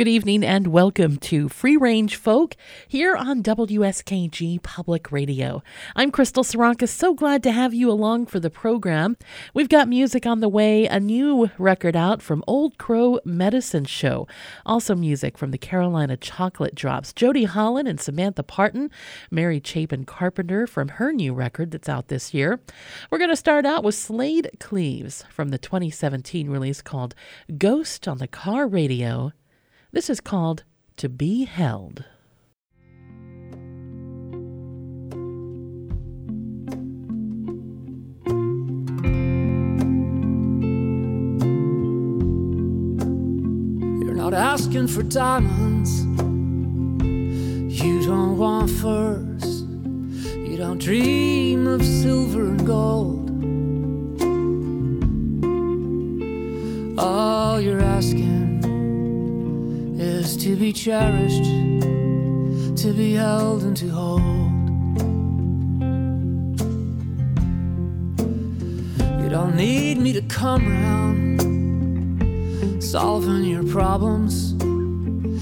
Good evening and welcome to Free Range Folk here on WSKG Public Radio. I'm Crystal Sarakas, so glad to have you along for the program. We've got music on the way, a new record out from Old Crow Medicine Show, also music from the Carolina Chocolate Drops, Jolie Holland and Samantha Parton, Mary Chapin Carpenter from her new record that's out this year. We're going to start out with Slaid Cleaves from the 2017 release called Ghost on the Car Radio. This is called To Be Held. You're not asking for diamonds. You don't want furs. You don't dream of silver and gold. All you're asking is to be cherished, to be held and to hold. You don't need me to come round solving your problems.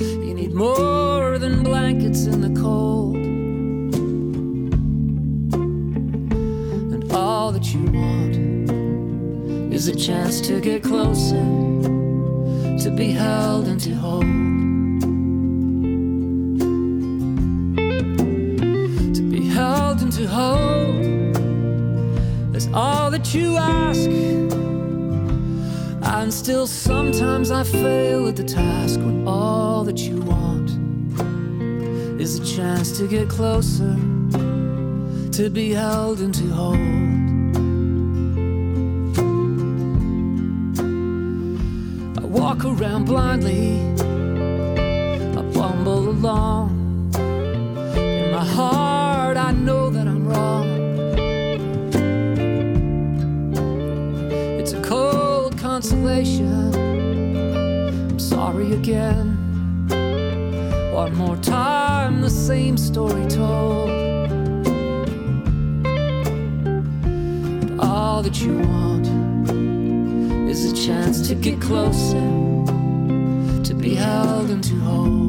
You need more than blankets in the cold. And all that you want is a chance to get closer, to be held and to hold. to be held and to hold. is all that you ask. And still, sometimes I fail at the task when all that you want is a chance to get closer, to be held and to hold. Walk around blindly, I bumble along. In my heart, I know that I'm wrong. It's a cold consolation. I'm sorry again. One more time, the same story told. And all that you want is a chance to get closer, to be held and to hold.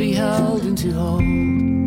be held and to hold.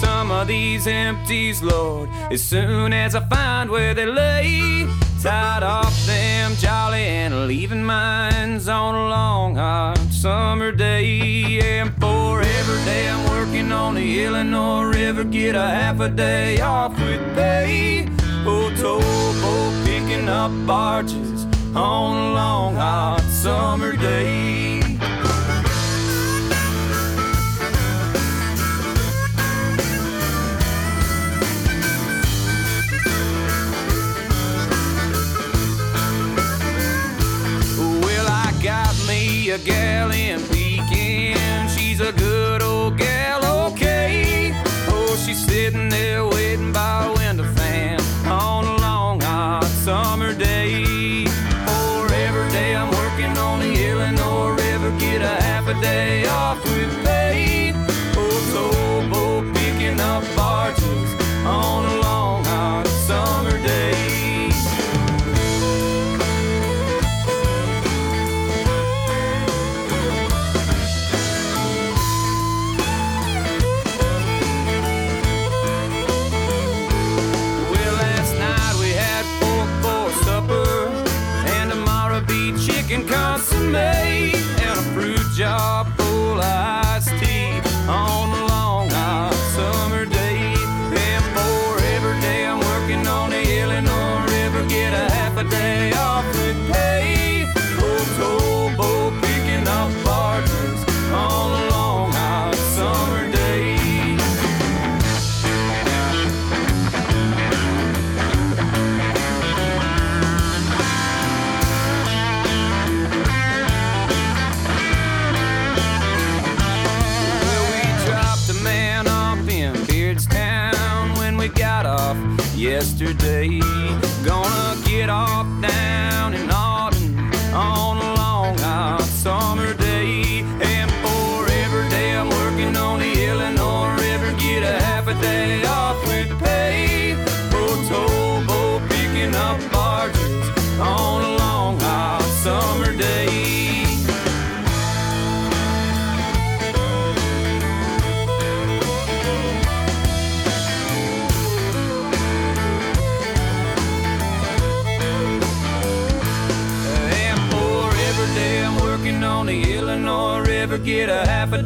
Some of these empties, Lord, as soon as I find where they lay. Tied off them jolly and leaving mines on a long hot summer day. And for every day I'm working on the Illinois River, get a half a day off with pay. Oh, towboat picking up barges on a long hot summer day. Gal in Pekin. She's a good old gal, okay. Oh, she's sitting there waiting by a window fan on a long hot summer day. For every day I'm working on the Illinois River, get a half a day off with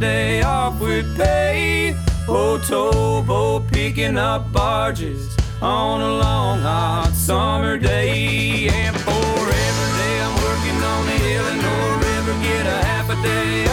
day off with pay. Oh, towboat picking up barges on a long hot summer day. And for every day I'm working on the Illinois River, get a half a day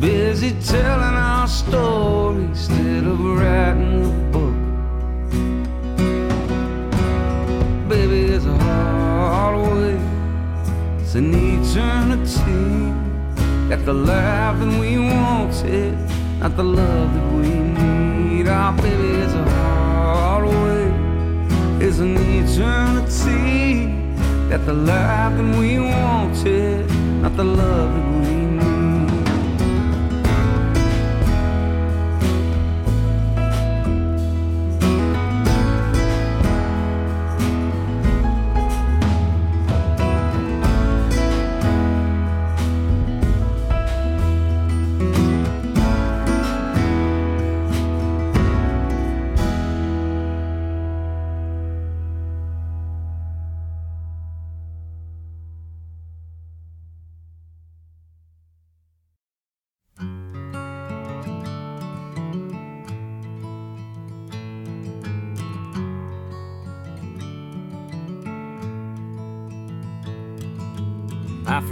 busy telling our story instead of writing a book. Baby, it's a hard way. It's an eternity. Got the life that we wanted, not the love that we need. Oh, baby, it's a hard way. It's an eternity. Got the life that we wanted, not the love that we need.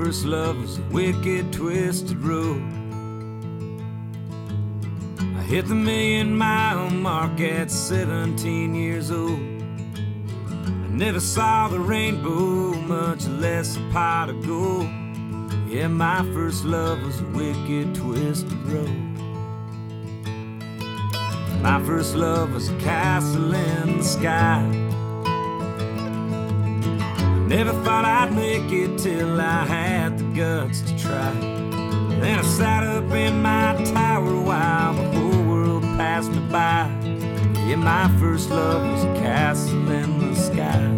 First love was a wicked, twisted road. I hit the million mile mark at 17 years old. I never saw the rainbow, much less a pot of gold. Yeah, my first love was a wicked, twisted road. My first love was a castle in the sky. Never thought I'd make it till I had the guts to try. Then I sat up in my tower while the whole world passed me by. Yeah, my first love was a castle in the sky.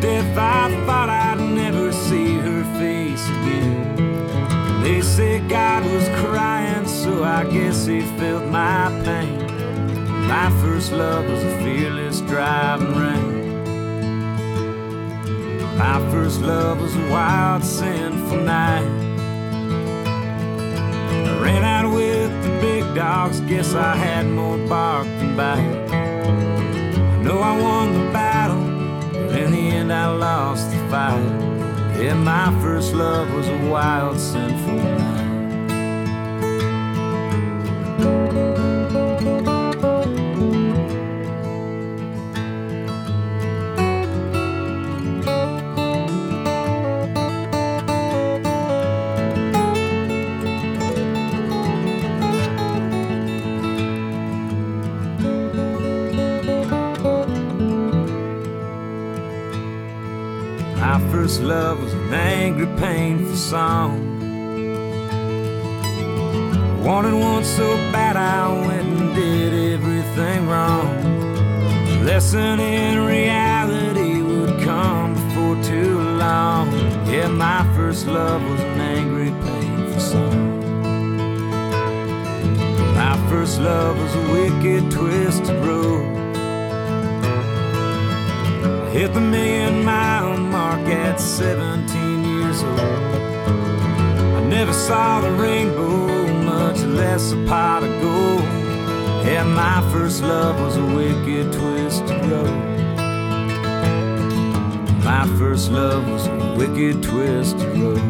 Death, I thought I'd never see her face again. They said God was crying, so I guess he felt my pain. My first love was a fearless driving rain. My first love was a wild, sinful night. I ran out with the big dogs, guess I had more bark than bite. I know I won the battle, end I lost the fight. Yeah, my first love was a wild, sinful night. Wanted one so bad I went and did everything wrong. Lesson in reality would come before too long. Yeah, my first love was an angry, painful song. My first love was a wicked, twisted road. I hit the million mile mark at 17 years old. I never saw the rainbow, less a pot of gold. Yeah, my first love was a wicked, twisted road. My first love was a wicked, twisted road.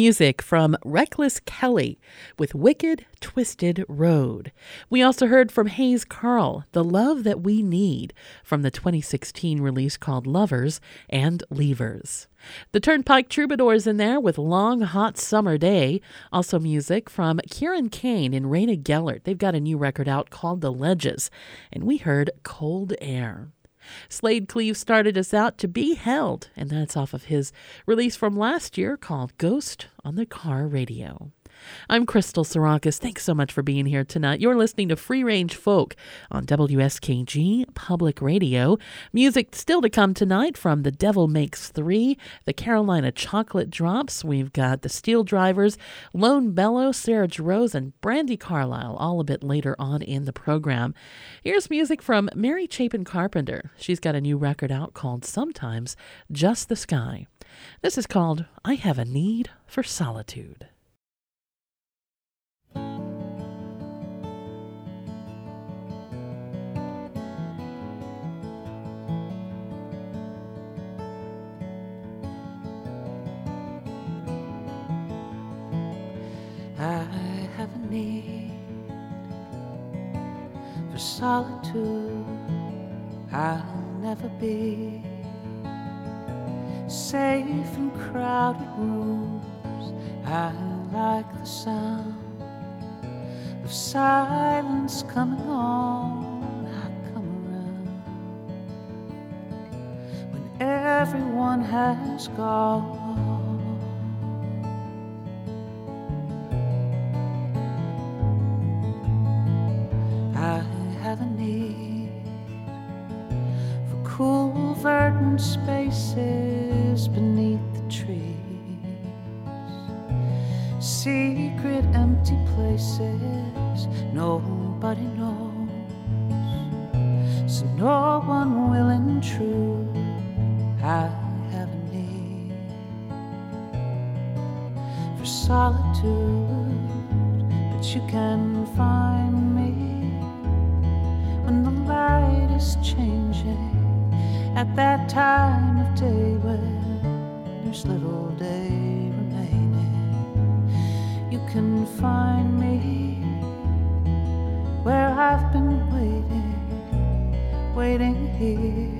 Music from Reckless Kelly with Wicked Twisted Road. We also heard from Hayes Carll, The Love That We Need, from the 2016 release called Lovers and Leavers. The Turnpike Troubadours in there with Long Hot Summer Day. Also music from Kieran Kane and Rayna Gellert. They've got a new record out called The Ledges. And we heard Cold Air. Slaid Cleave started us out to be held, and that's off of his release from last year called Ghost on the Car Radio. I'm Crystal Sarakas. Thanks so much for being here tonight. You're listening to Free Range Folk on WSKG Public Radio. Music still to come tonight from The Devil Makes Three, the Carolina Chocolate Drops. We've got the Steel Drivers, Lone Bellow, Sarah Rose, and Brandi Carlile, all a bit later on in the program. Here's music from Mary Chapin Carpenter. She's got a new record out called Sometimes Just the Sky. This is called I Have a Need for Solitude. I have a need for solitude. I'll never be safe in crowded rooms. I like the sound of silence coming on. I come around when everyone has gone. Spaces beneath the trees, secret, empty places nobody knows, so no one will intrude. I have a need for solitude, but you can that time of day when there's little day remaining. You can find me where I've been waiting, waiting here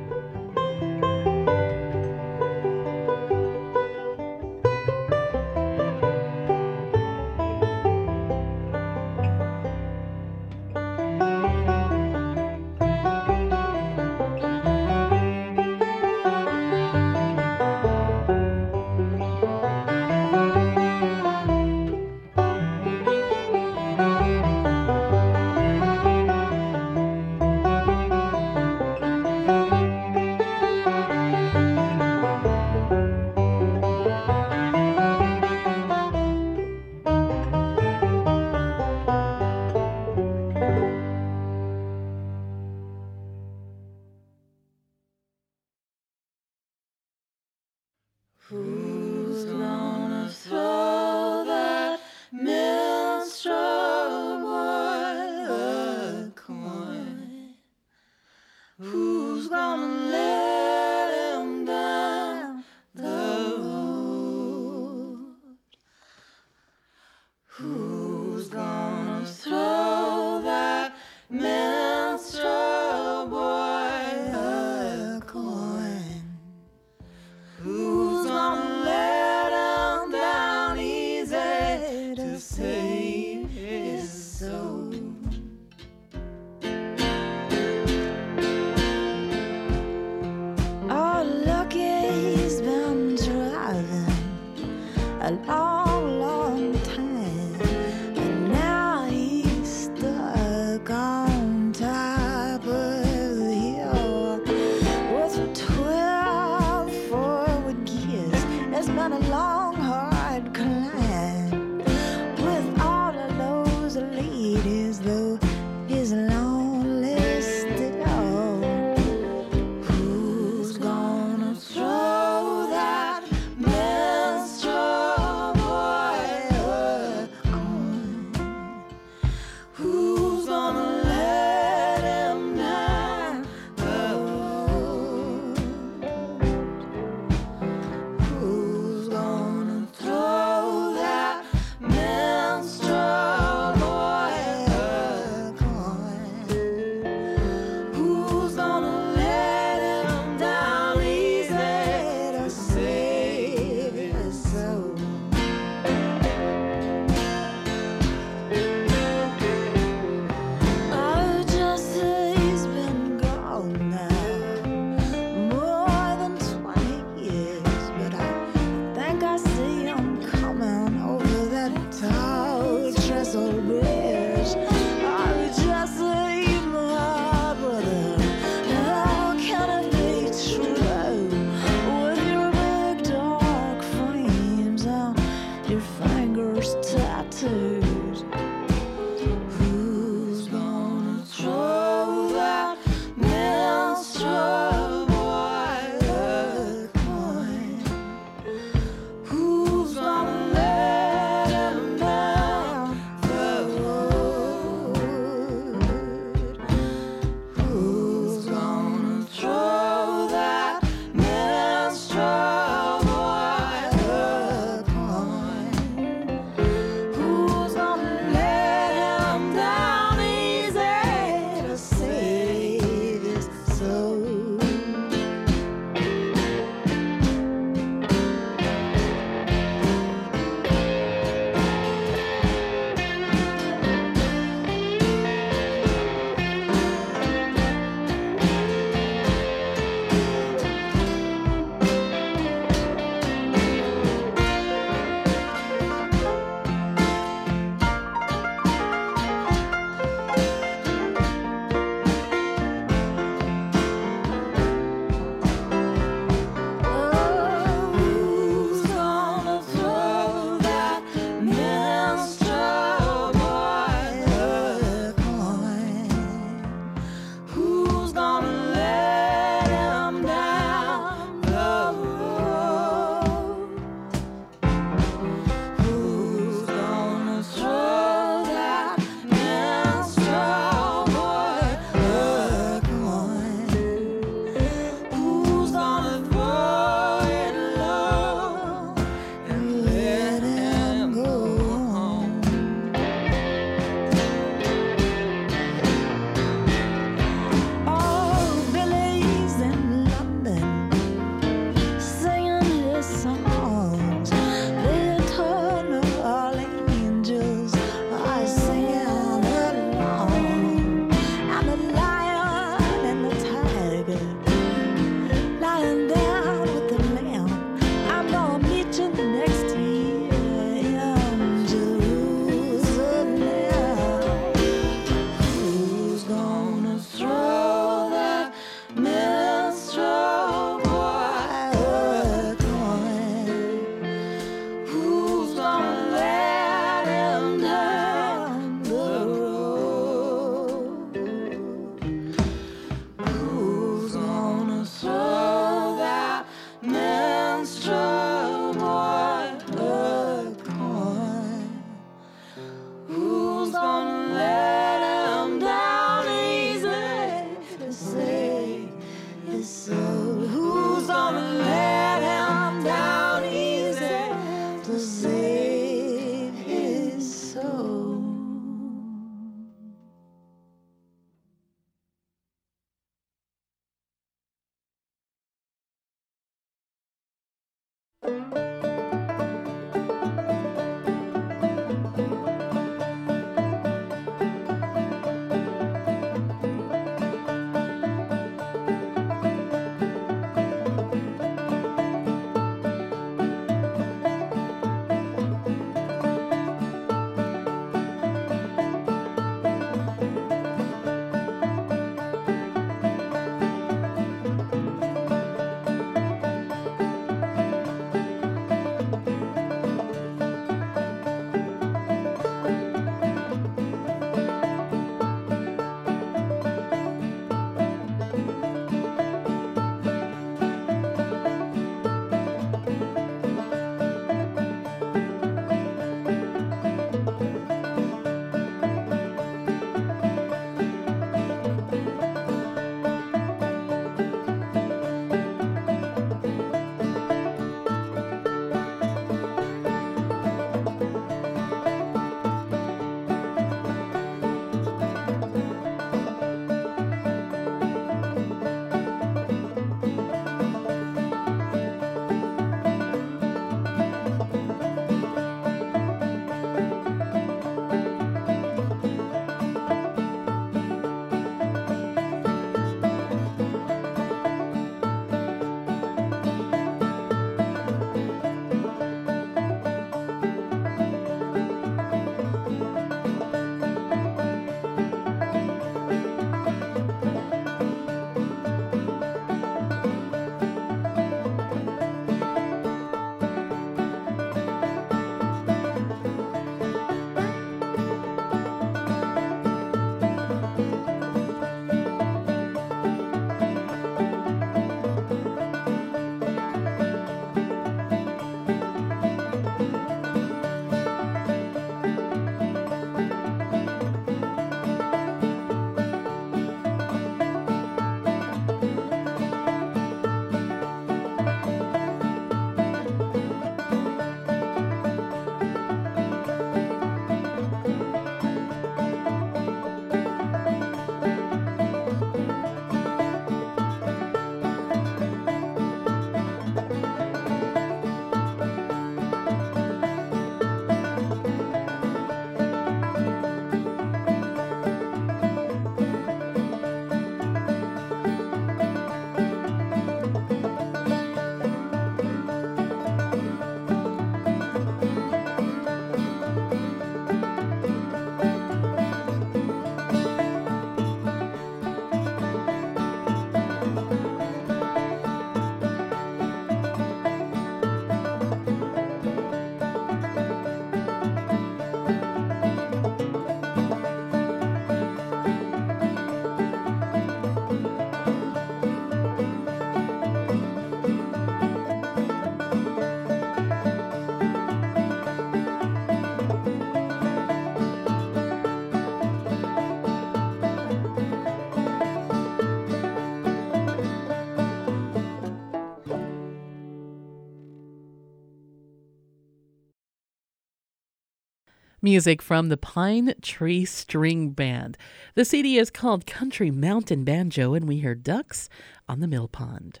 Music from the Pine Tree String Band. The CD is called Country Mountain Banjo, and we hear Ducks on the Mill Pond.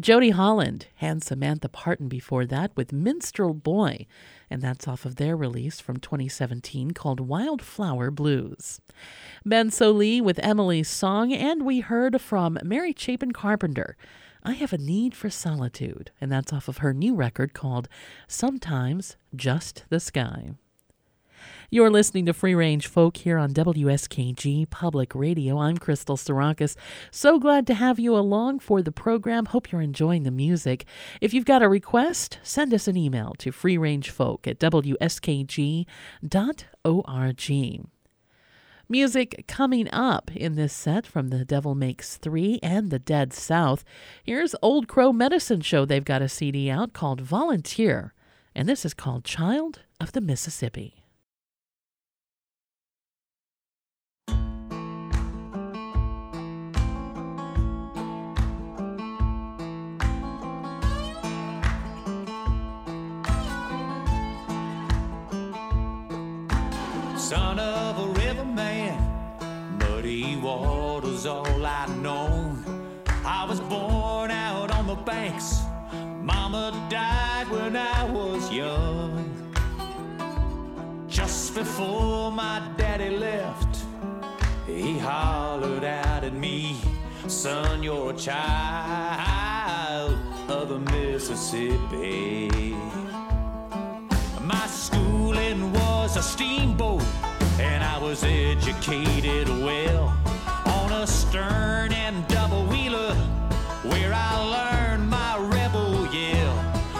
Jolie Holland and Samantha Parton before that with Minstrel Boy, and that's off of their release from 2017 called Wildflower Blues. Ben Sollee with Emily's Song, and we heard from Mary Chapin Carpenter. I have a need for solitude, and that's off of her new record called Sometimes Just the Sky. You're listening to Free Range Folk here on WSKG Public Radio. I'm Crystal Sarakas. So glad to have you along for the program. Hope you're enjoying the music. If you've got a request, send us an email to freerangefolk at wskg.org. Music coming up in this set from The Devil Makes Three and The Dead South. Here's Old Crow Medicine Show. They've got a CD out called Volunteer, and this is called Child of the Mississippi. Son of a river man. Muddy water's all I know. I was born out on the banks. Mama died when I was young. Just before my daddy left, he hollered out at me, Son, you're a child of the Mississippi. My schooling was a steamboat, and I was educated well on a stern and double wheeler where I learned my rebel yell.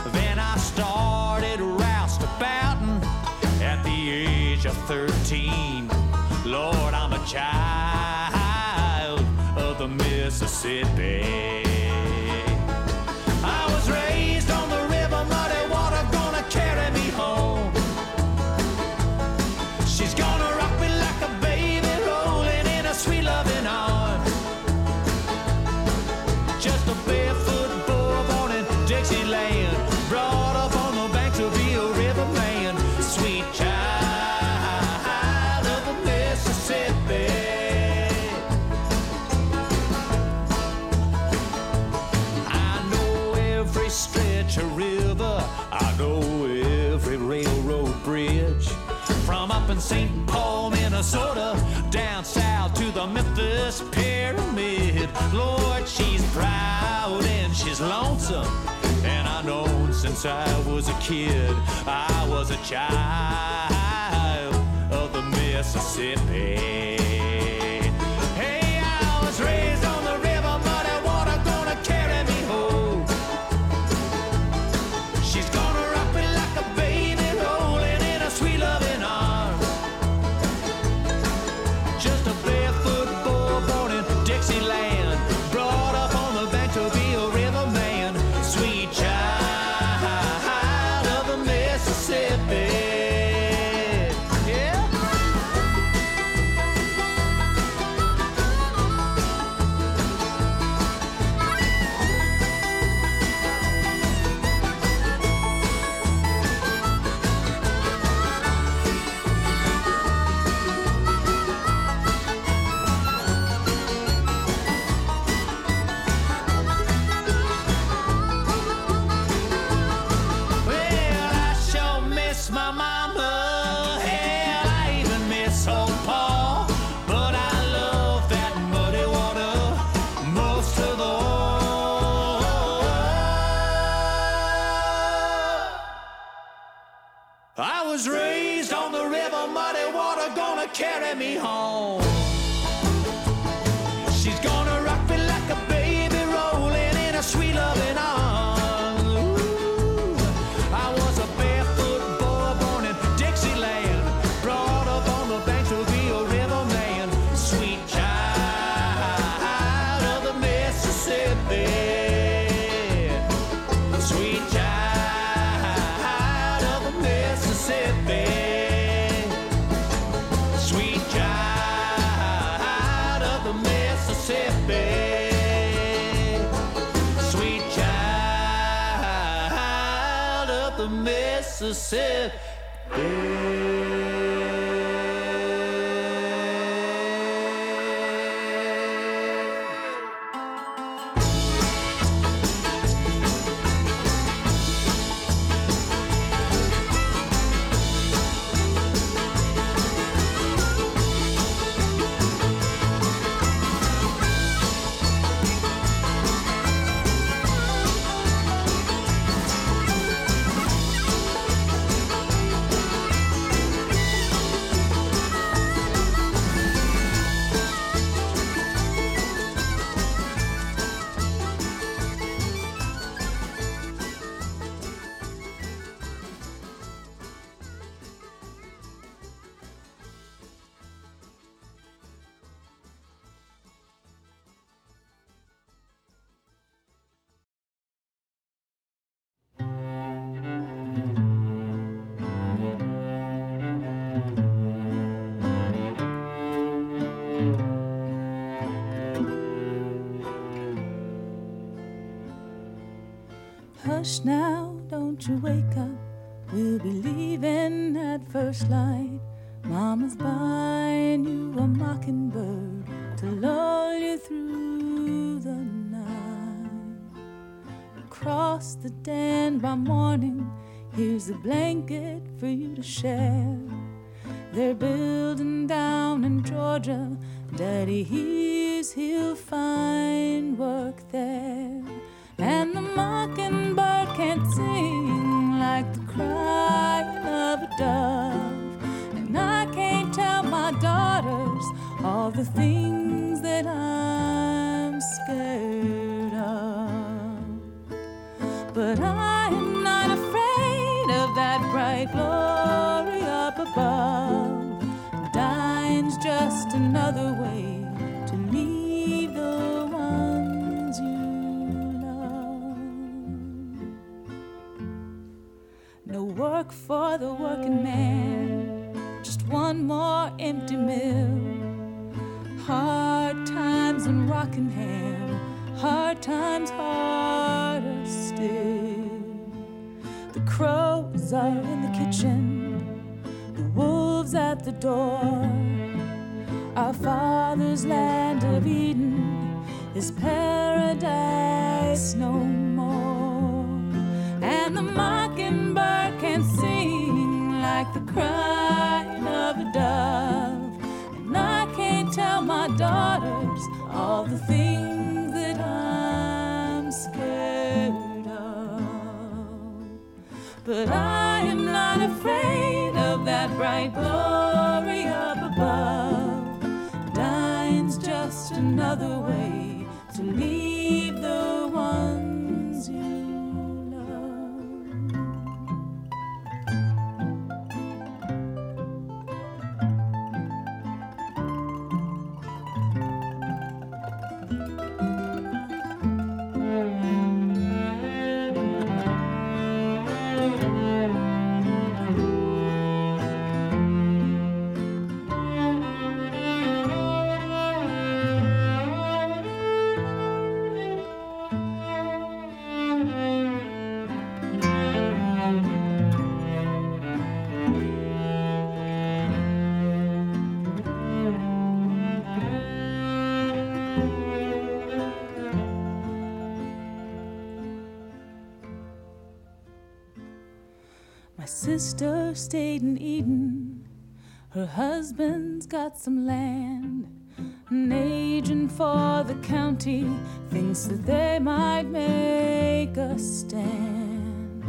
Then I started roustabouting at the age of 13. Lord, I'm a child of the Mississippi. St. Paul, Minnesota, down south to the Memphis Pyramid. Lord, she's proud and she's lonesome. And I know since I was a kid, I was a child of the Mississippi. Carry me home. Mississippi. You wake up. We'll be leaving at first light. Mama's buying you a mockingbird to lull you through the night. Across the den by morning, here's a blanket for you to share. They're building down in Georgia. Daddy hears he'll find work there. And the mockingbird can't sing like the crying of a dove. And I can't tell my daughters all the things that I'm scared of. But I am not afraid of that bright glory up above. Dying's just another way work for the working man, just one more empty mill. Hard times in Rockingham, hard times harder still. The crows are in the kitchen, the wolves at the door. Our father's land of Eden is paradise no more. And the mockingbird can sing like the crying of a dove. And I can't tell my daughters all the things that I'm scared of. But I am not afraid of that bright glory up above. Dying's just another way to leave the ones you sister stayed in Eden. Her husband's got some land. An agent for the county thinks that they might make a stand.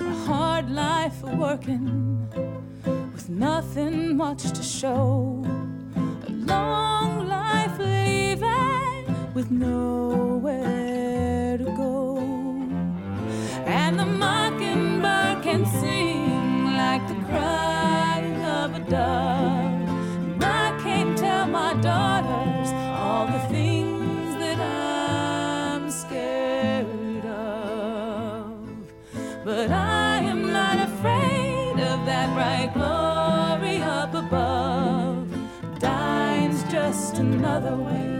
A hard life working with nothing much to show. Another way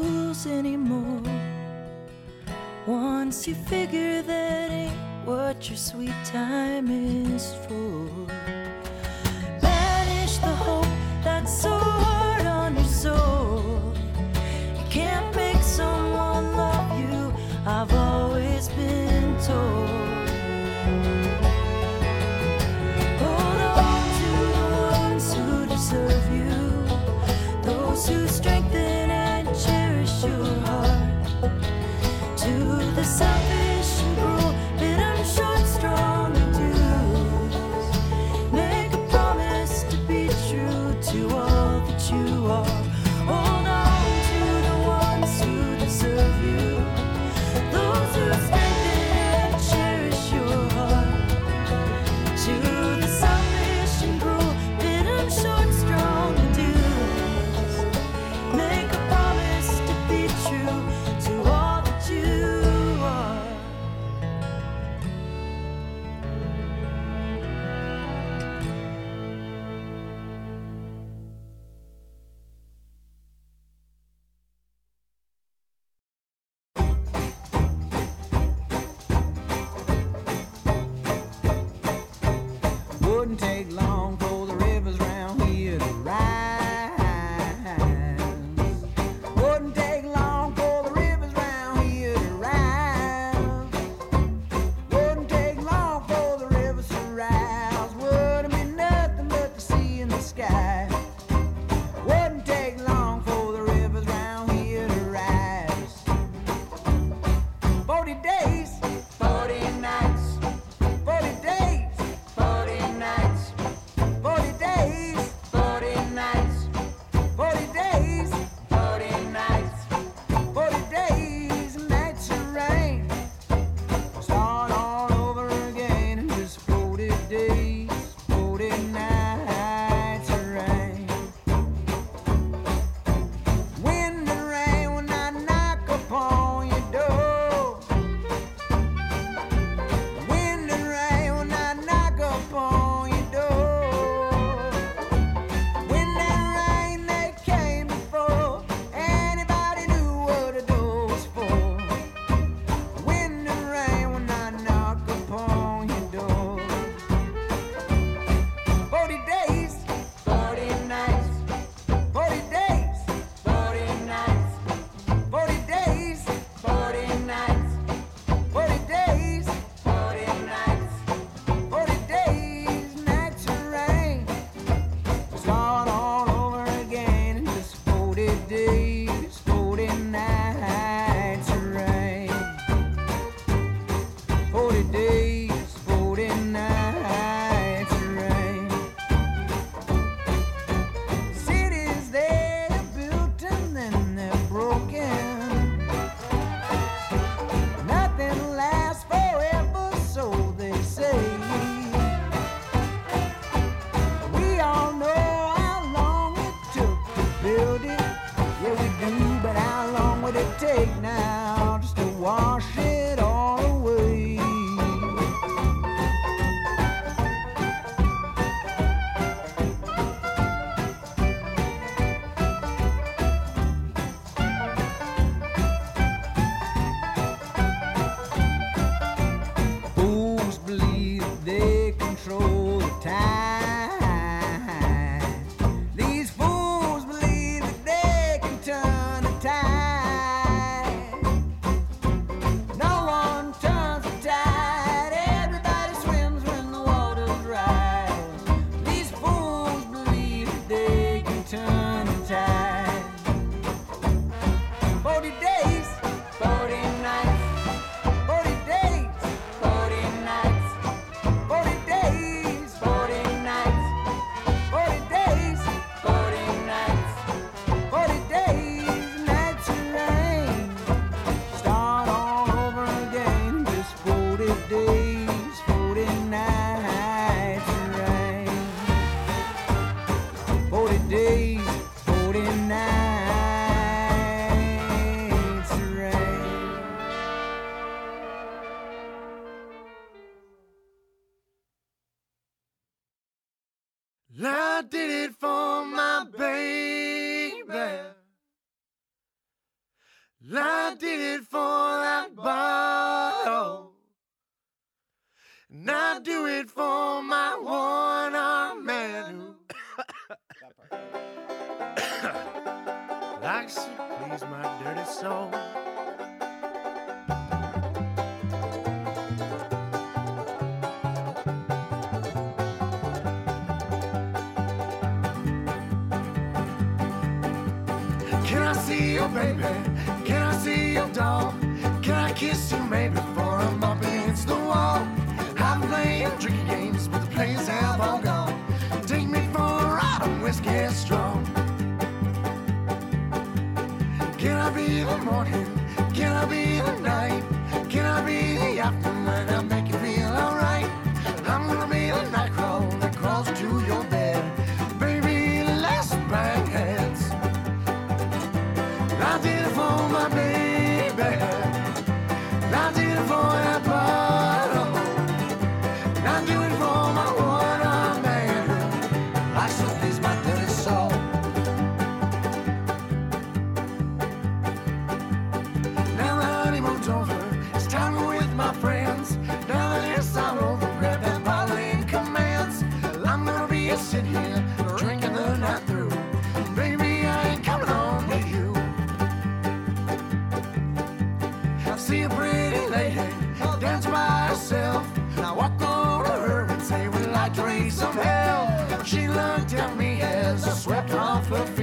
rules anymore. Once you figure that ain't what your sweet time. the morning? Can I be the night? Can I be the afternoon? she looked at me as I swept off the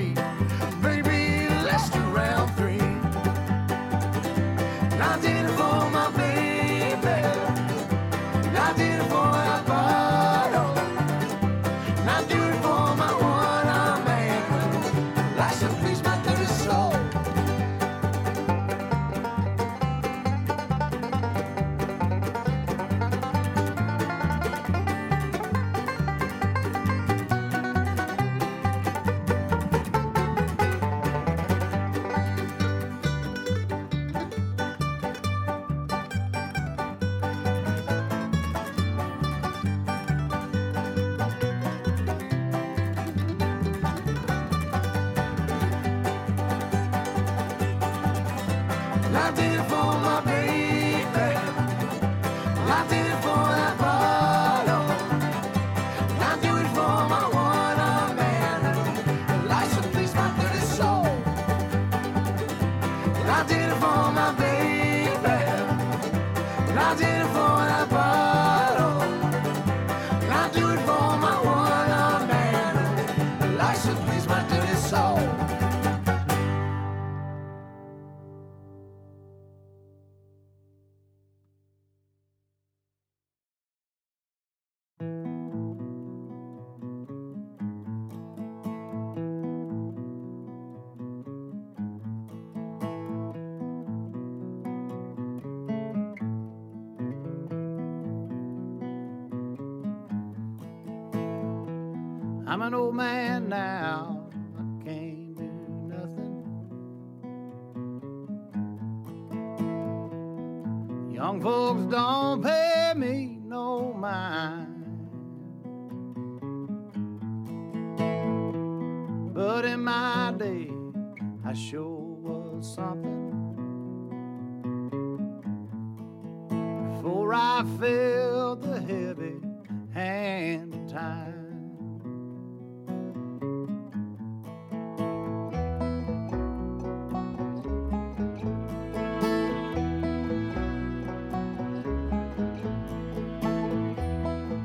something before I felt the heavy hand of time.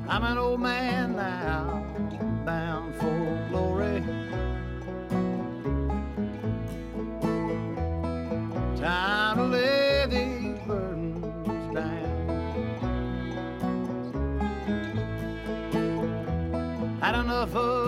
I'm an old man Had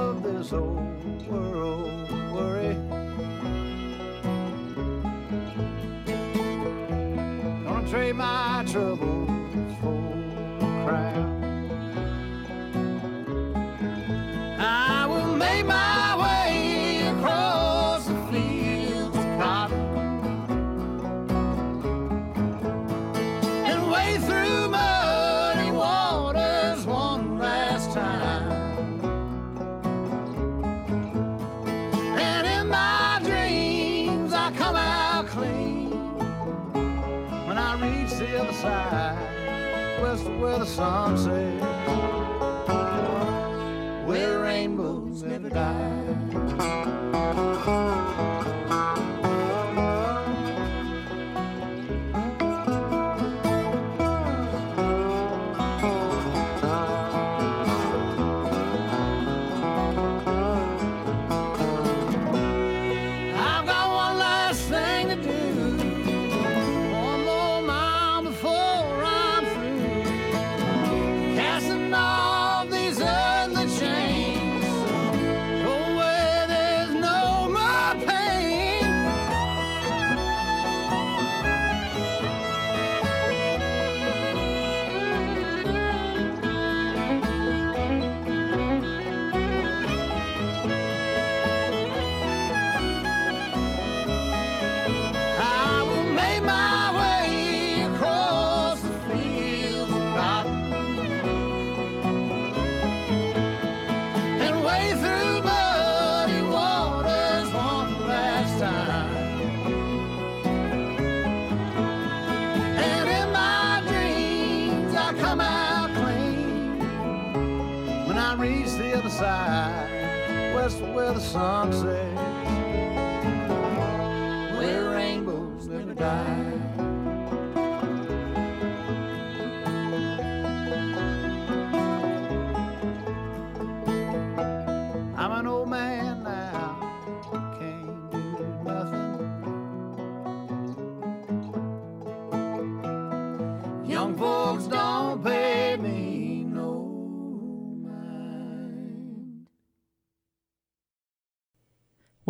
west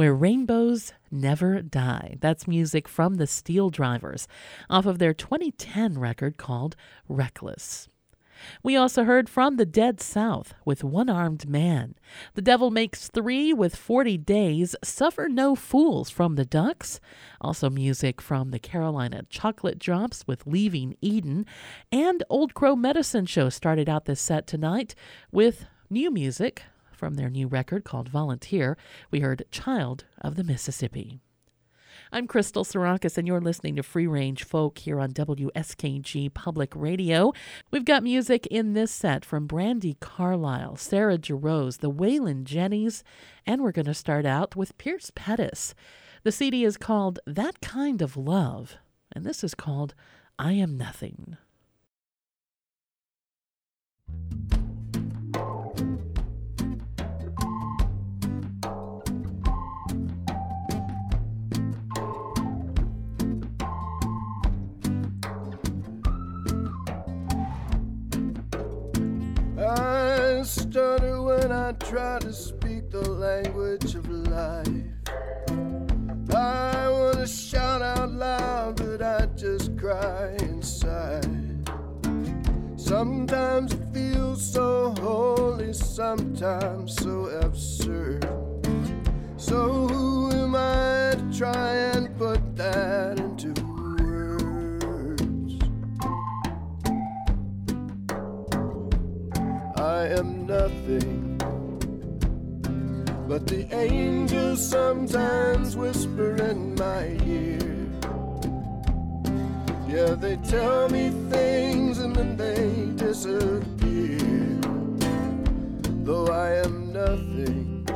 Where Rainbows Never Die. That's music from the SteelDrivers off of their 2010 record called Reckless. We also heard from the Dead South with One Armed Man. The Devil Makes Three with 40 Days. Suffer No Fools from the Duhks. Also, music from the Carolina Chocolate Drops with Leaving Eden. And Old Crow Medicine Show started out this set tonight with new music from their new record called Volunteer. We heard Child of the Mississippi. I'm Crystal Sarakas, and you're listening to Free Range Folk here on WSKG Public Radio. We've got music in this set from Brandi Carlile, Sarah Jarosz, the Wailin' Jennys, and we're going to start out with Pierce Pettis. The CD is called That Kind of Love, and this is called I Am Nothing. I stutter when I try to speak the language of life. I want to shout out loud, but I just cry inside. Sometimes it feels so holy, sometimes so absurd. So, who am I to try and put that into I am nothing. But the angels sometimes whisper in my ear. Yeah, they tell me things and then they disappear. Though I am nothing.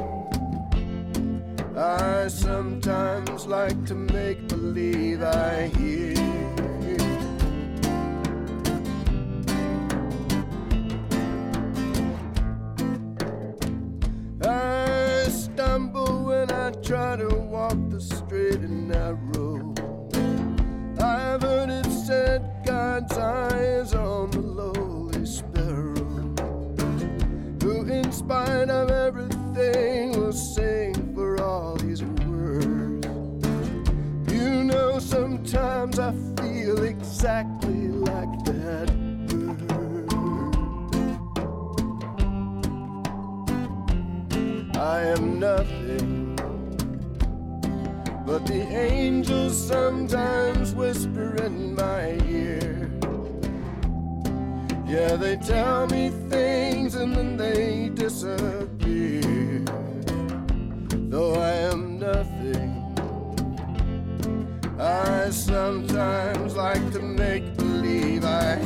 I sometimes like to make believe I hear. Try to walk the straight and narrow. I've heard it said God's eye is on the lowly sparrow, who, in spite of everything, will sing for all these words. You know, sometimes I feel exactly like that bird. I am nothing. But the angels sometimes whisper in my ear. Yeah, they tell me things and then they disappear. Though I am nothing, I sometimes like to make believe I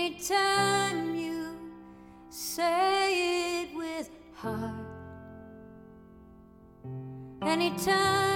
Anytime you say it with heart, anytime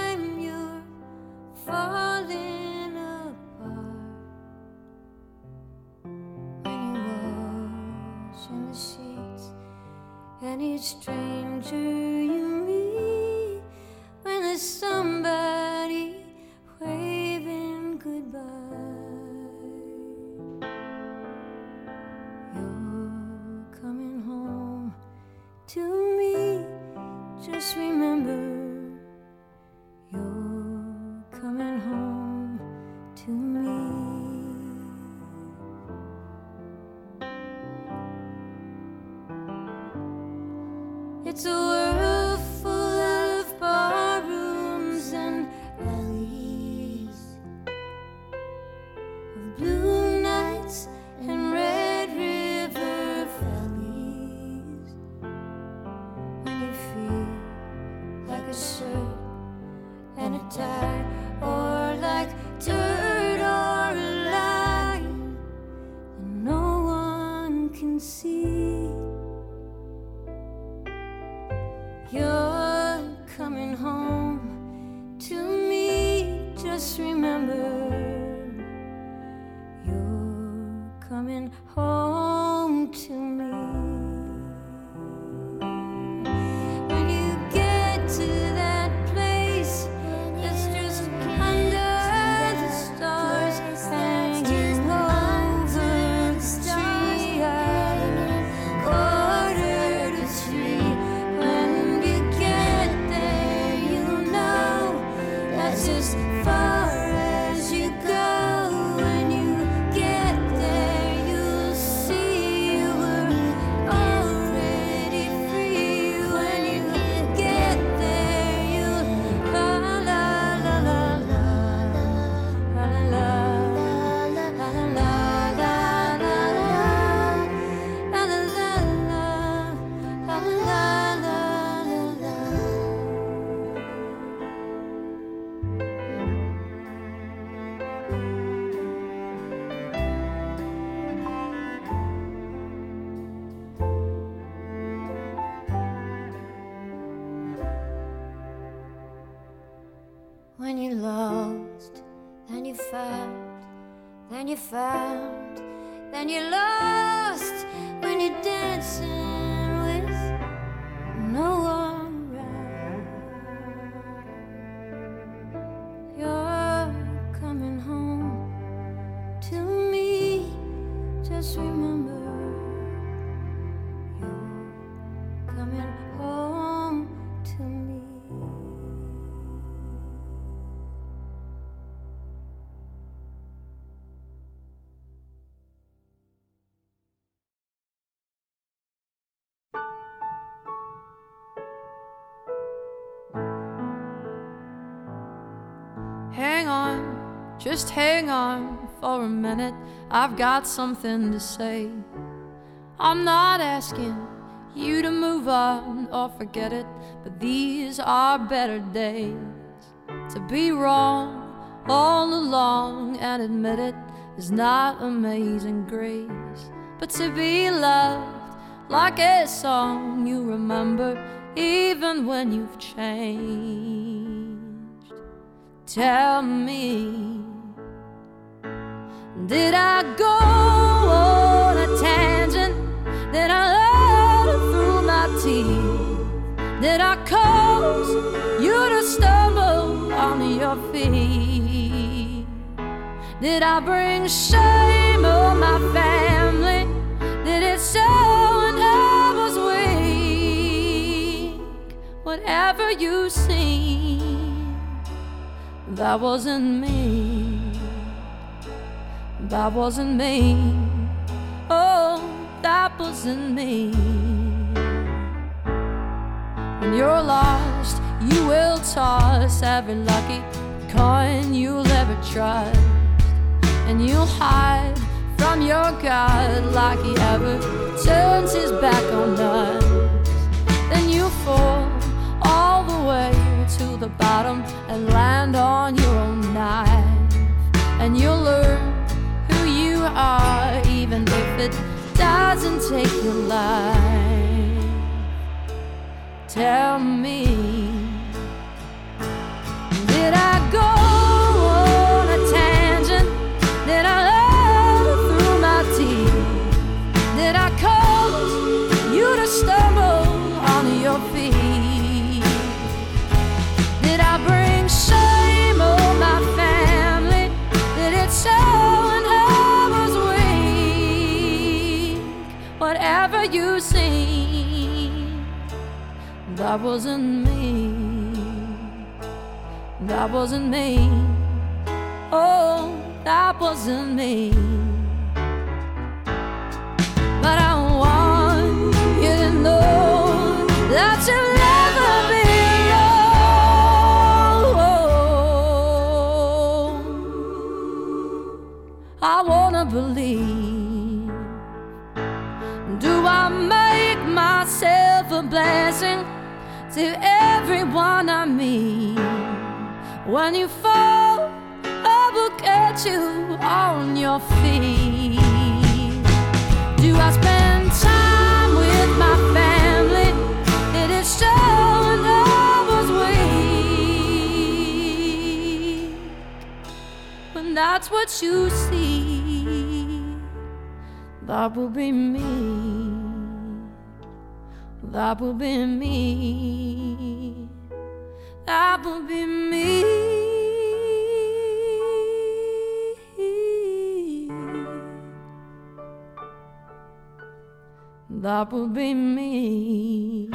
then just hang on for a minute. I've got something to say. I'm not asking you to move on or forget it, but these are better days. To be wrong all along and admit it is not amazing grace, but to be loved like a song you remember even when you've changed. Tell me, did I go on a tangent? Did I let through my teeth? Did I cause you to stumble on your feet? Did I bring shame on my family? Did it show when I was weak? Whatever you see that wasn't me. That wasn't me. Oh, that wasn't me. When you're lost, you will toss every lucky coin you'll ever trust. And you'll hide from your God like he ever turns his back on us. Then you fall all the way to the bottom and land on your own knife. And you'll learn are, even if it doesn't take your life. Tell me, did I go that wasn't me. That wasn't me. Oh, that wasn't me. But I want you to know that you'll never be alone. I wanna believe. Do I make myself a blessing to everyone I meet? When you fall, I will get you on your feet. Do I spend time with my family? It is show when weak? That's what you see, that will be me. That will be me. That will be me. That will be me.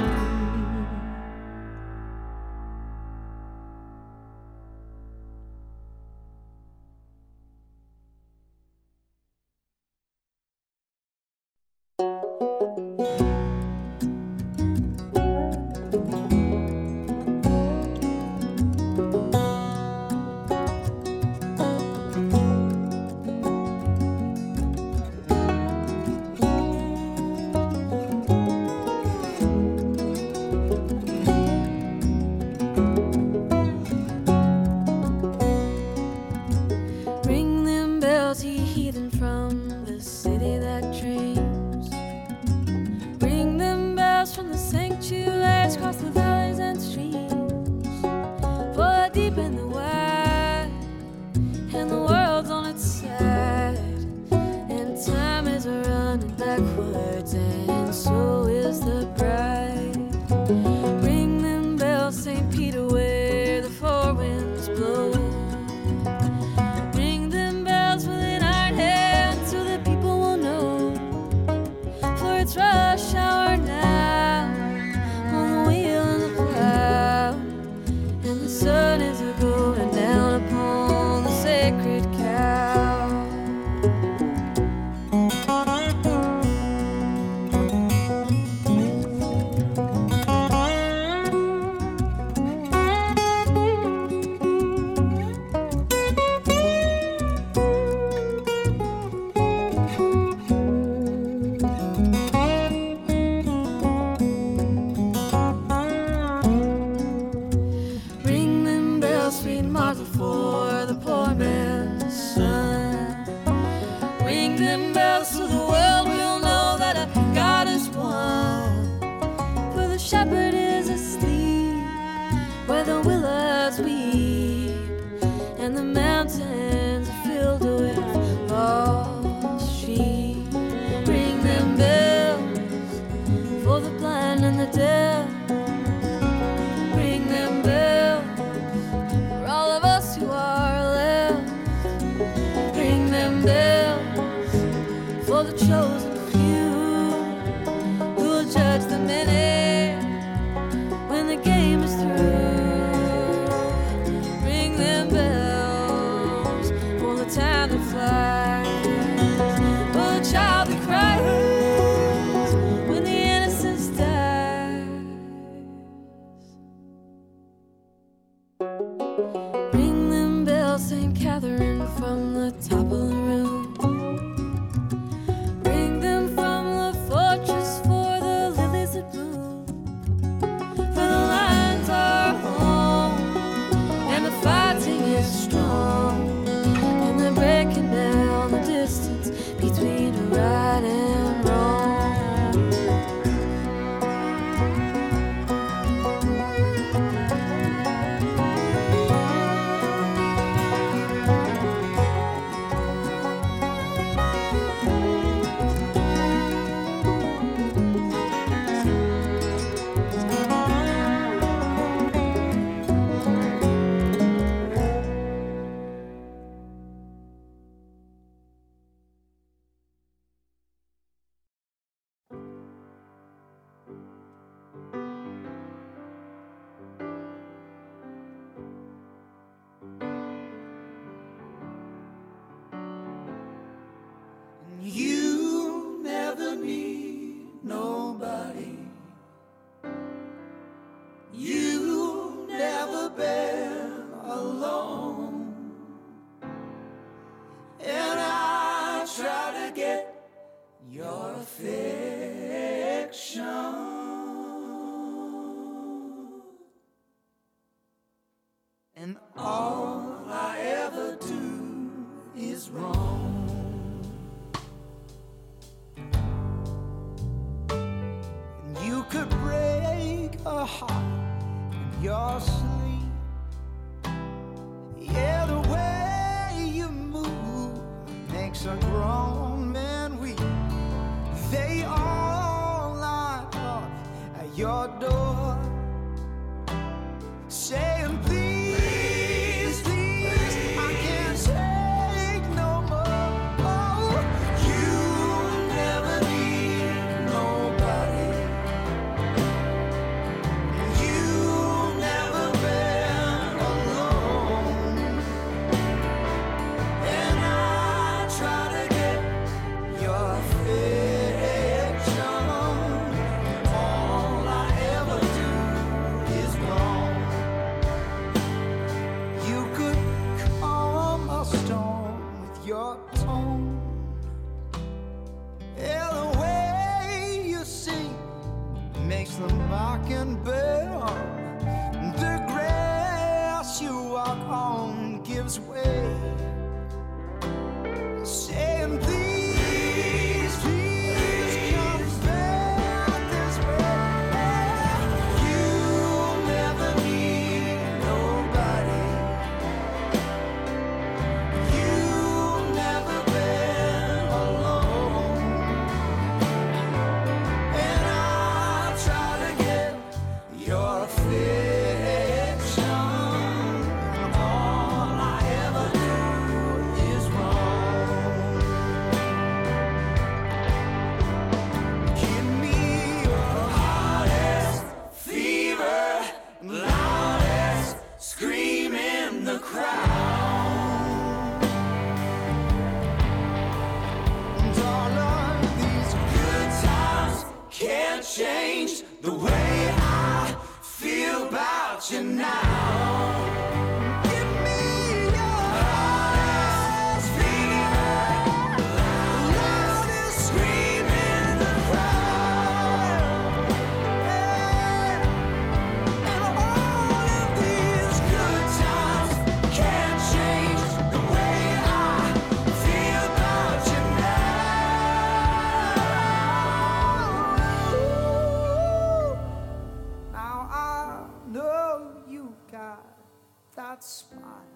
that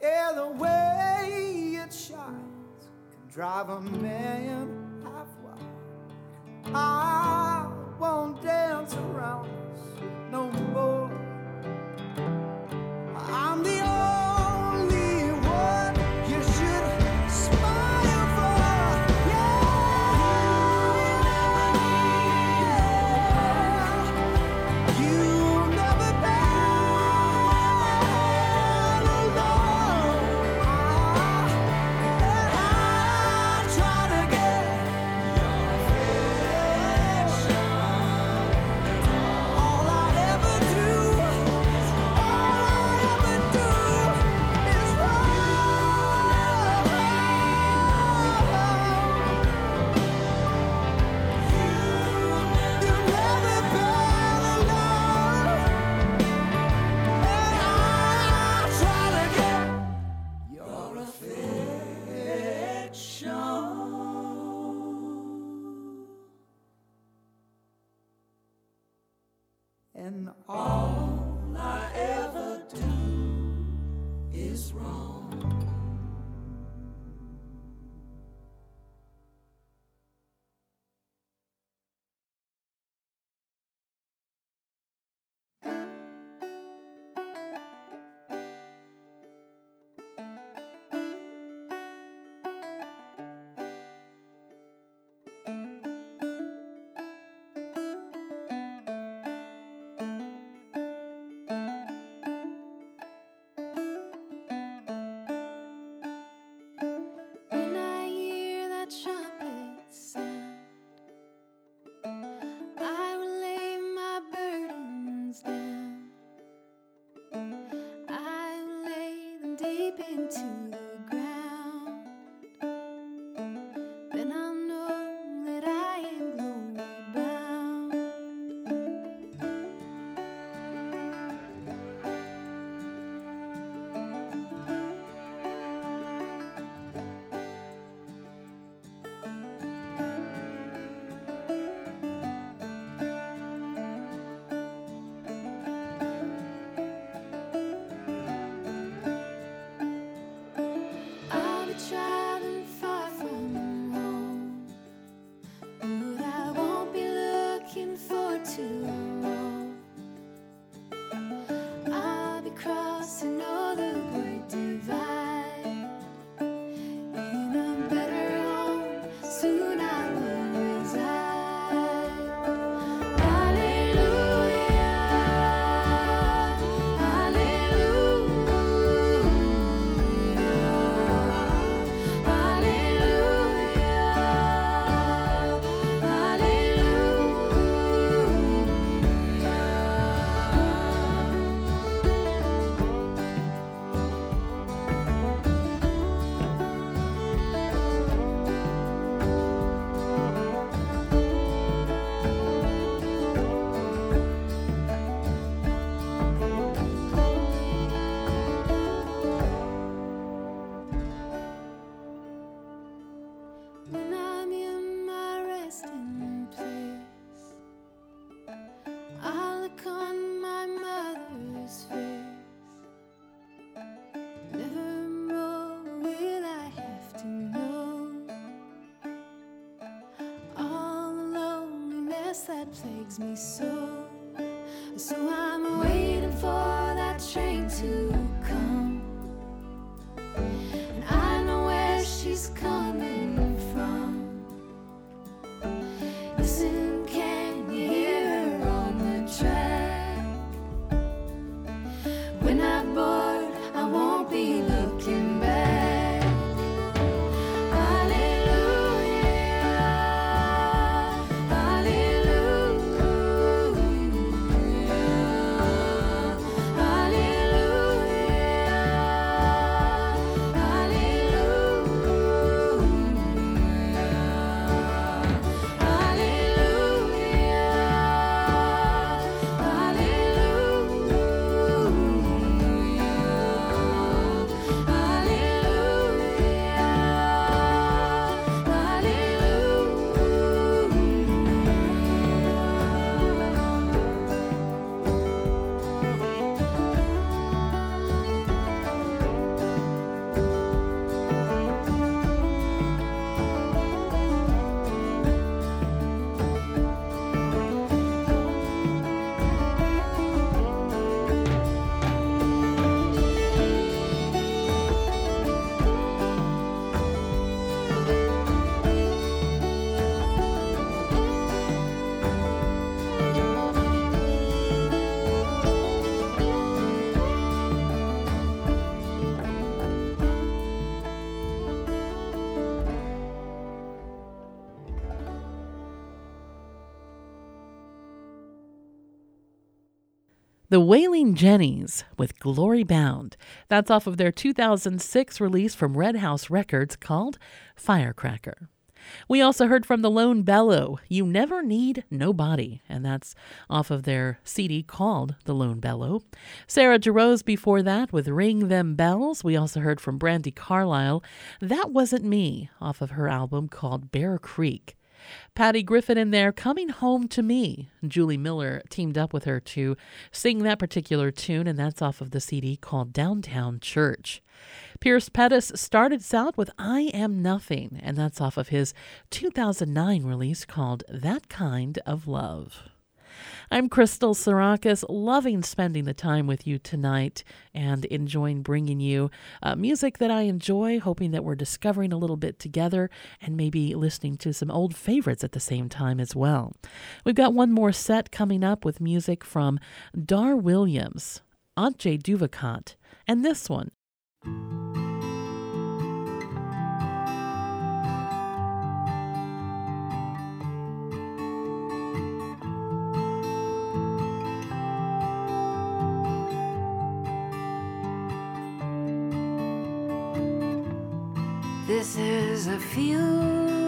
and the way it shines can drive a man half wild. I won't dance around this no more. The Wailin' Jennys with Glory Bound. That's off of their 2006 release from Red House Records called Firecracker. We also heard from the Lone Bellow, You Never Need Nobody, and that's off of their CD called The Lone Bellow. Sarah Jarosz before that with Ring Them Bells. We also heard from Brandi Carlile, That Wasn't Me, off of her album called Bear Creek. Patty Griffin in there, Coming Home to Me. Julie Miller teamed up with her to sing that particular tune, and that's off of the CD called Downtown Church. Pierce Pettis started out with I Am Nothing, and that's off of his 2009 release called That Kind of Love. I'm Crystal Sarakas, loving spending the time with you tonight and enjoying bringing you uh, music that I enjoy, hoping that we're discovering a little bit together and maybe listening to some old favorites at the same time as well. We've got one more set coming up with music from Dar Williams, Antje Duvekot, and this one. This is a field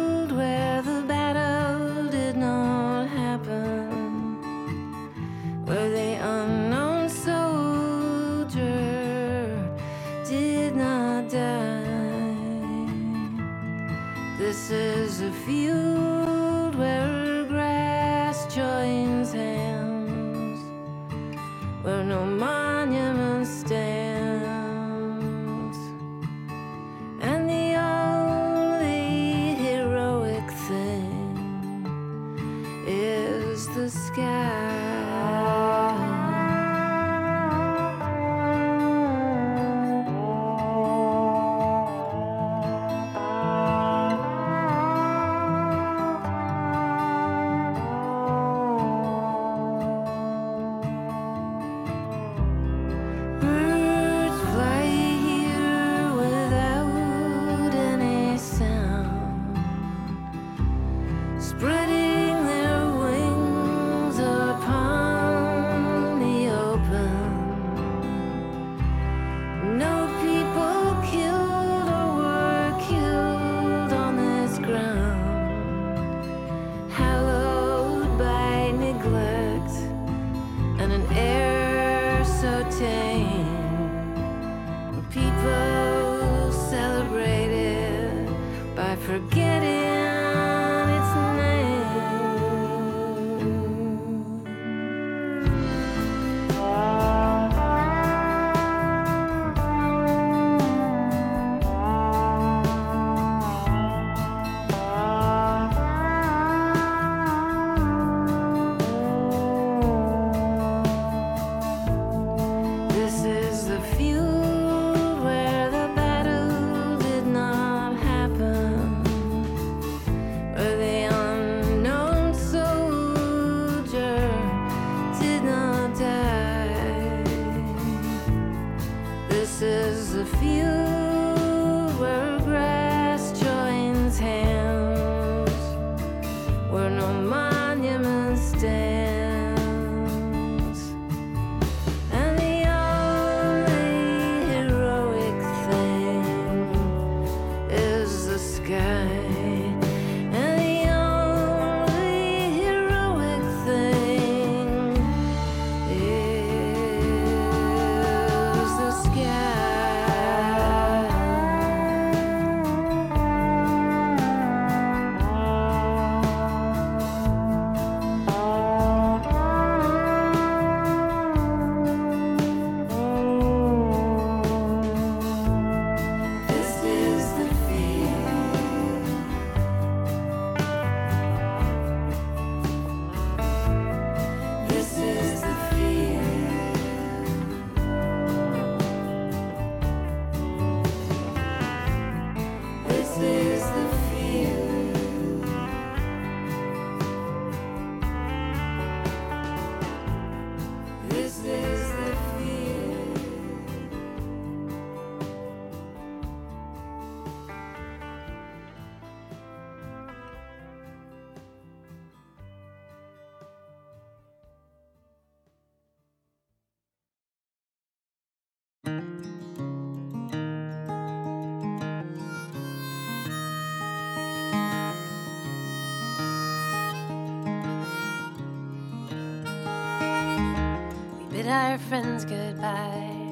friends goodbye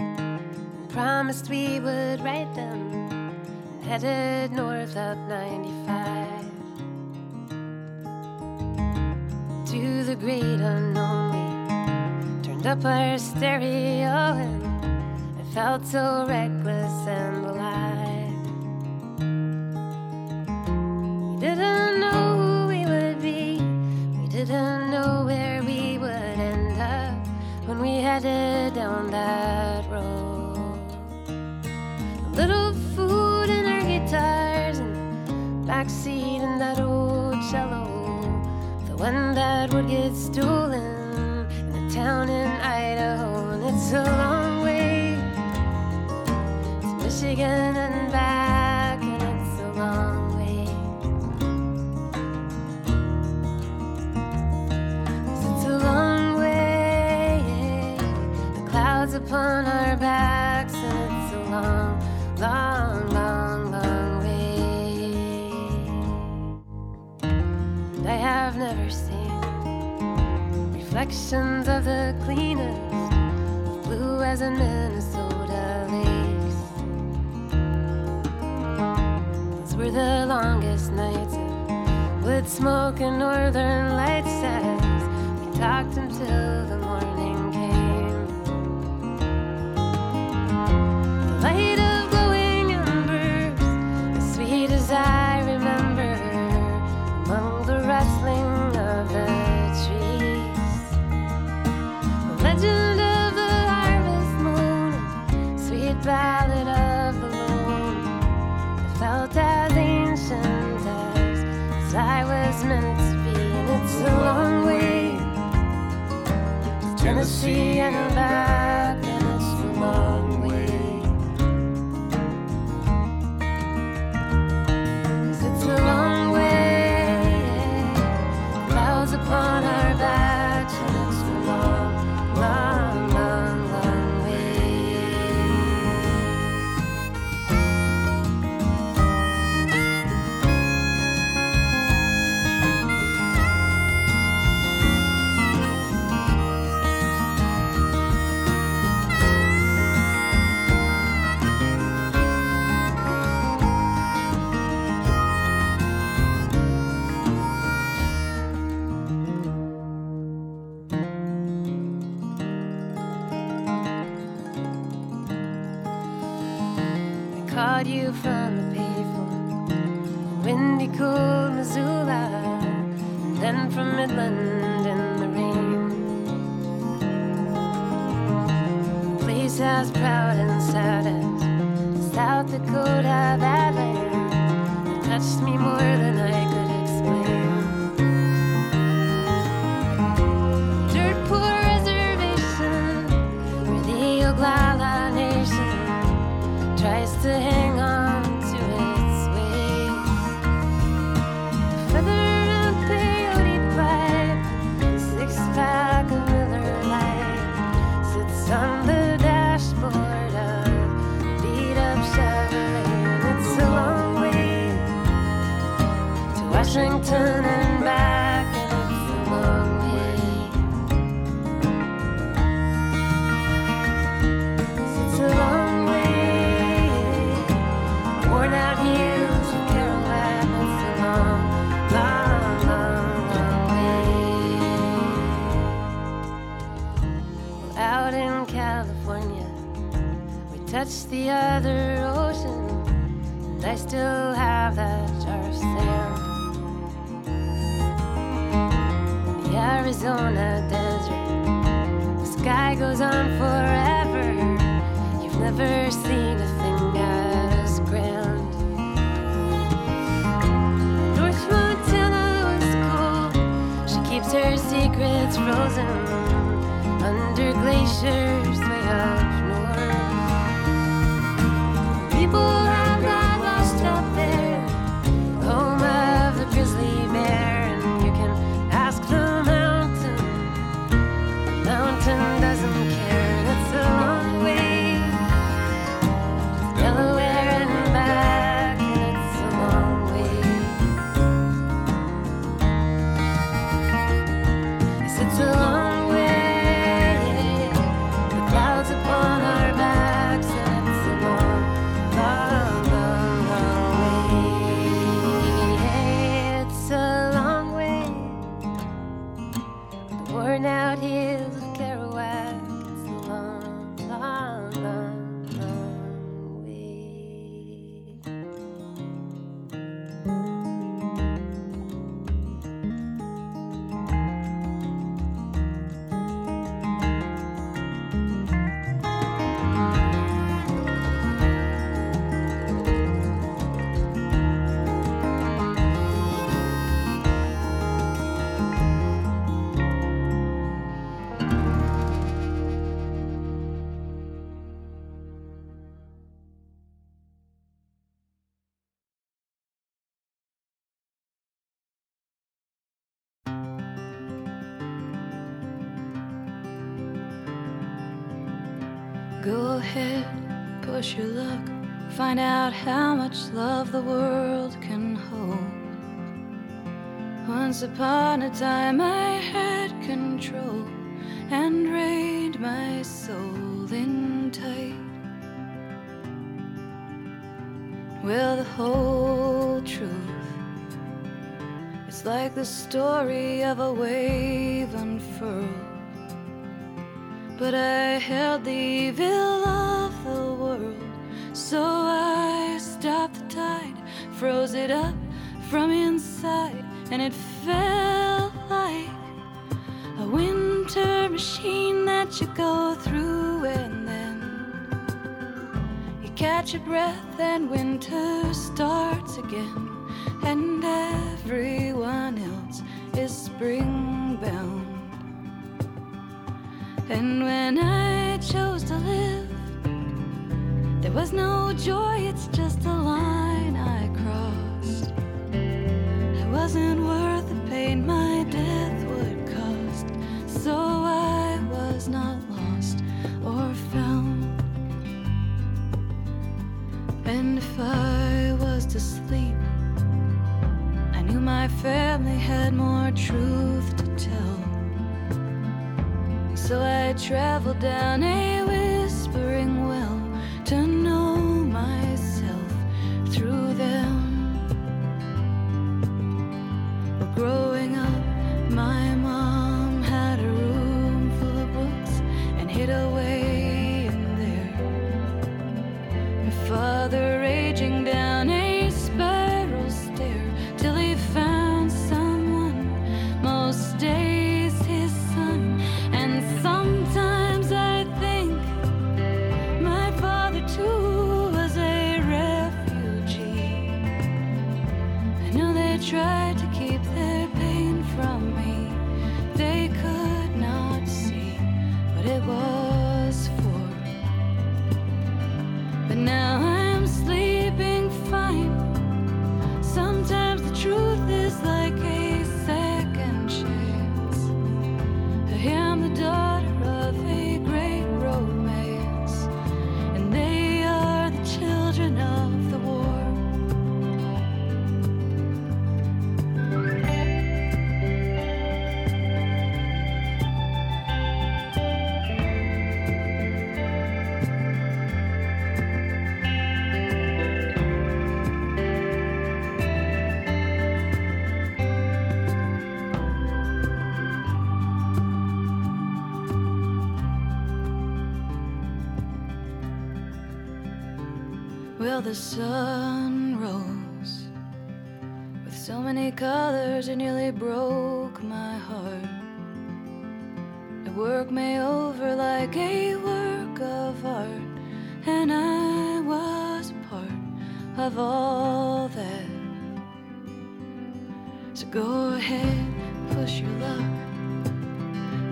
promised we would write them. Headed north up 95 to the great unknown. We turned up our stereo and I felt so reckless that would get stolen in a town in Idaho. And it's a long way to Michigan and back, and it's a long way. it's a long way, the clouds upon our backs, reflections of the cleanest, blue as a Minnesota lakes. Those were the longest nights wood smoke and northern lights as we talked until Tennessee and back, As proud and sad as South Dakota, that land that touched me more than I could explain. Dirt poor reservation where the Oglala Nation tries to hang And back, and it's a long way. it's a long way. Worn out years of it's a long, long, long, long way. Out in California, we touched the other ocean, and I still Arizona desert, the sky goes on forever. You've never seen a thing as grand. North Montana was cold. She keeps her secrets frozen under glaciers way up your luck. Find out how much love the world can hold. Once upon a time, I had control and reined my soul in tight. Well, the whole truth it's like the story of a wave unfurled. But I held the evil of world, so I stopped the tide, froze it up from inside, and it felt like a winter machine that you go through, and then you catch your breath, and winter starts again, and everyone else is spring bound. And when I chose to live, there was no joy, it's just a line I crossed. I wasn't worth the pain my death would cost, so I was not lost or found. And if I was to sleep, I knew my family had more truth to tell. So I traveled down a sun rose with so many colors, it nearly broke my heart. It worked me over like a work of art, and I was part of all that. So go ahead, push your luck.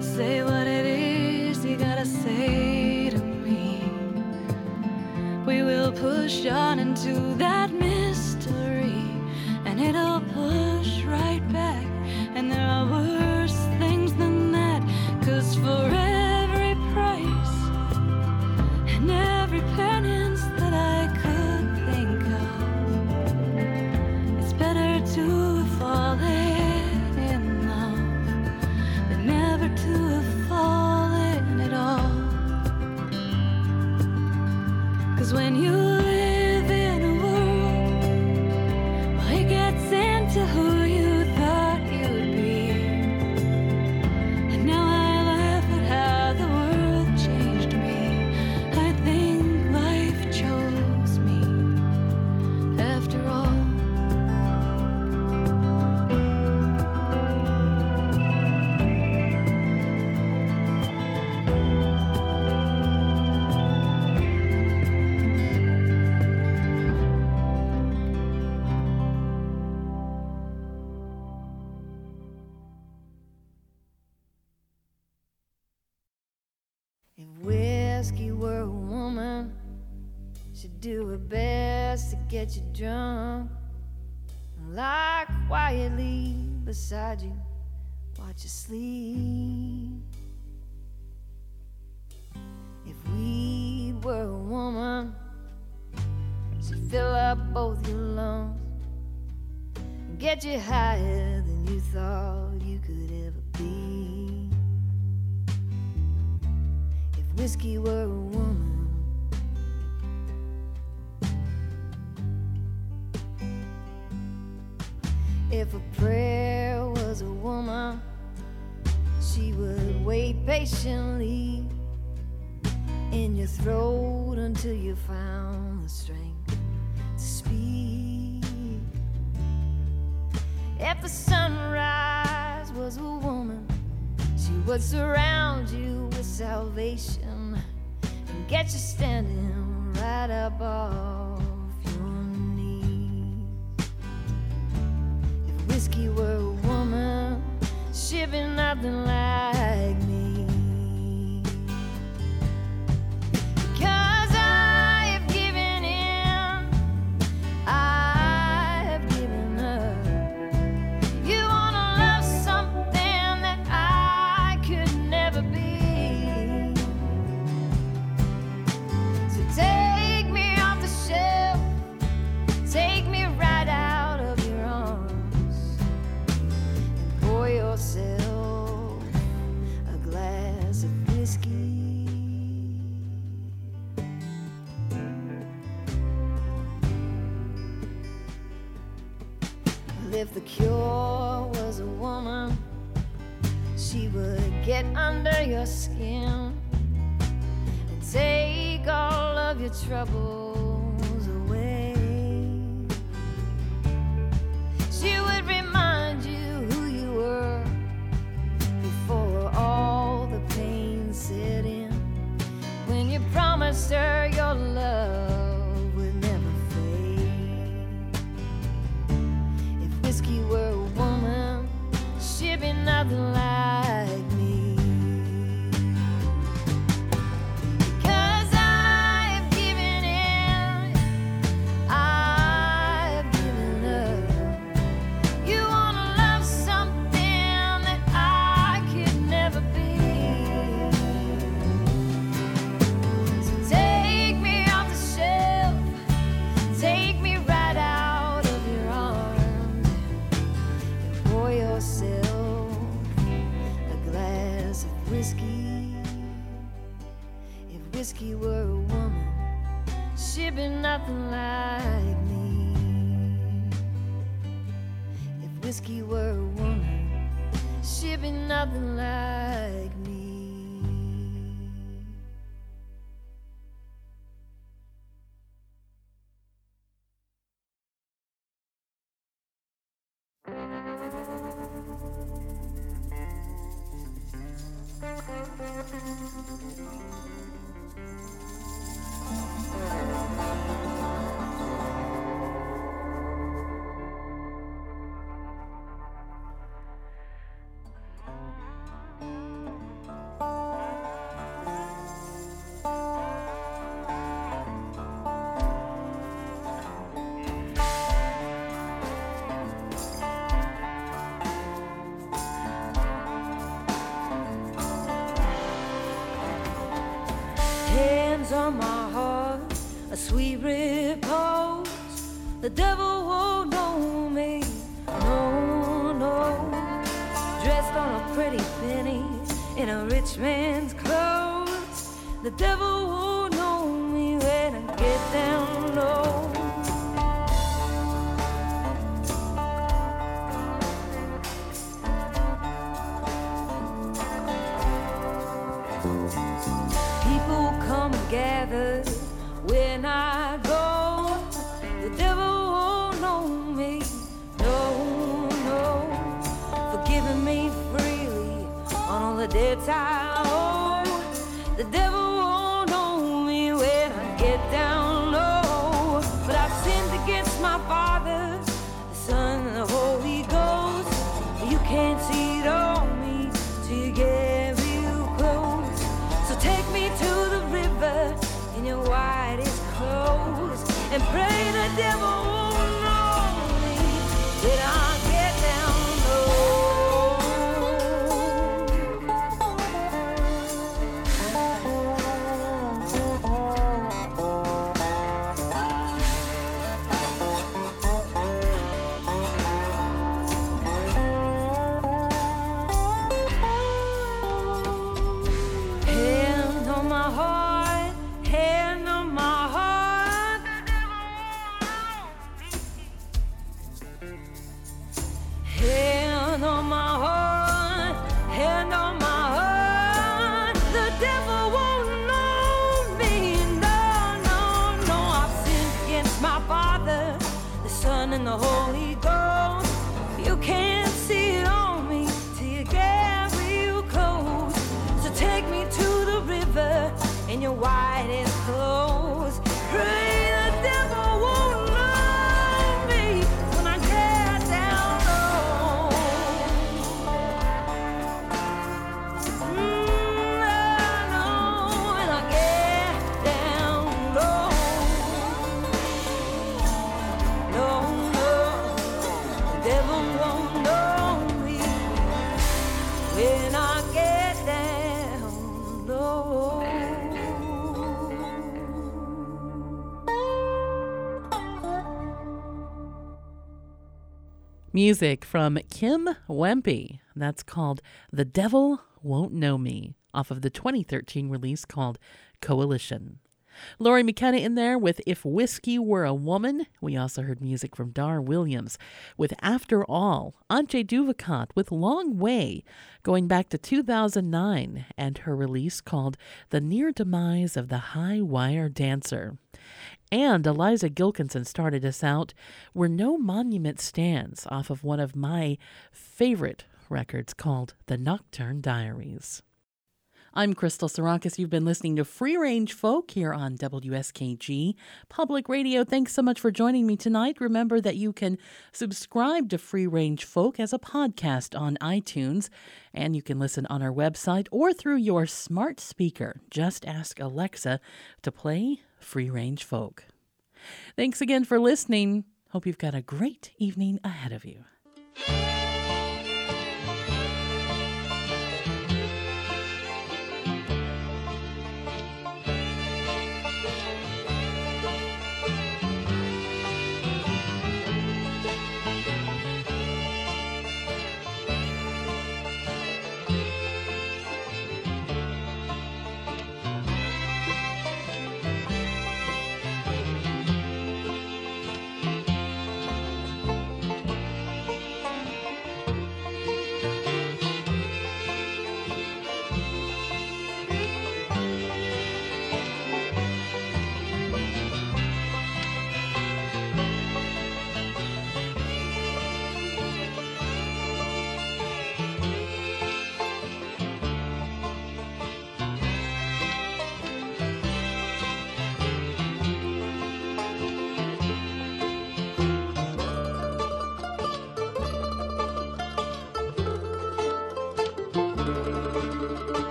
Say what it is you gotta say. We will push on into that mystery, and it'll push right back. And there are When you get you higher than you thought you could ever be. If whiskey were a woman. If a prayer Surround you with salvation and get you standing right above. devil Music from Kim Wempe. That's called The Devil Won't Know Me off of the 2013 release called Coalition. Lori McKenna in there with If Whiskey Were a Woman. We also heard music from Dar Williams with After All. Antje Duvekot with Long Way, going back to 2009, and her release called The Near Demise of the High Wire Dancer. And Eliza Gilkyson started us out Where No Monument Stands off of one of my favorite records called The Nocturne Diaries. I'm Crystal Sarakas. You've been listening to Free Range Folk here on WSKG Public Radio. Thanks so much for joining me tonight. Remember that you can subscribe to Free Range Folk as a podcast on iTunes, and you can listen on our website or through your smart speaker. Just ask Alexa to play Free Range Folk. Thanks again for listening. Hope you've got a great evening ahead of you.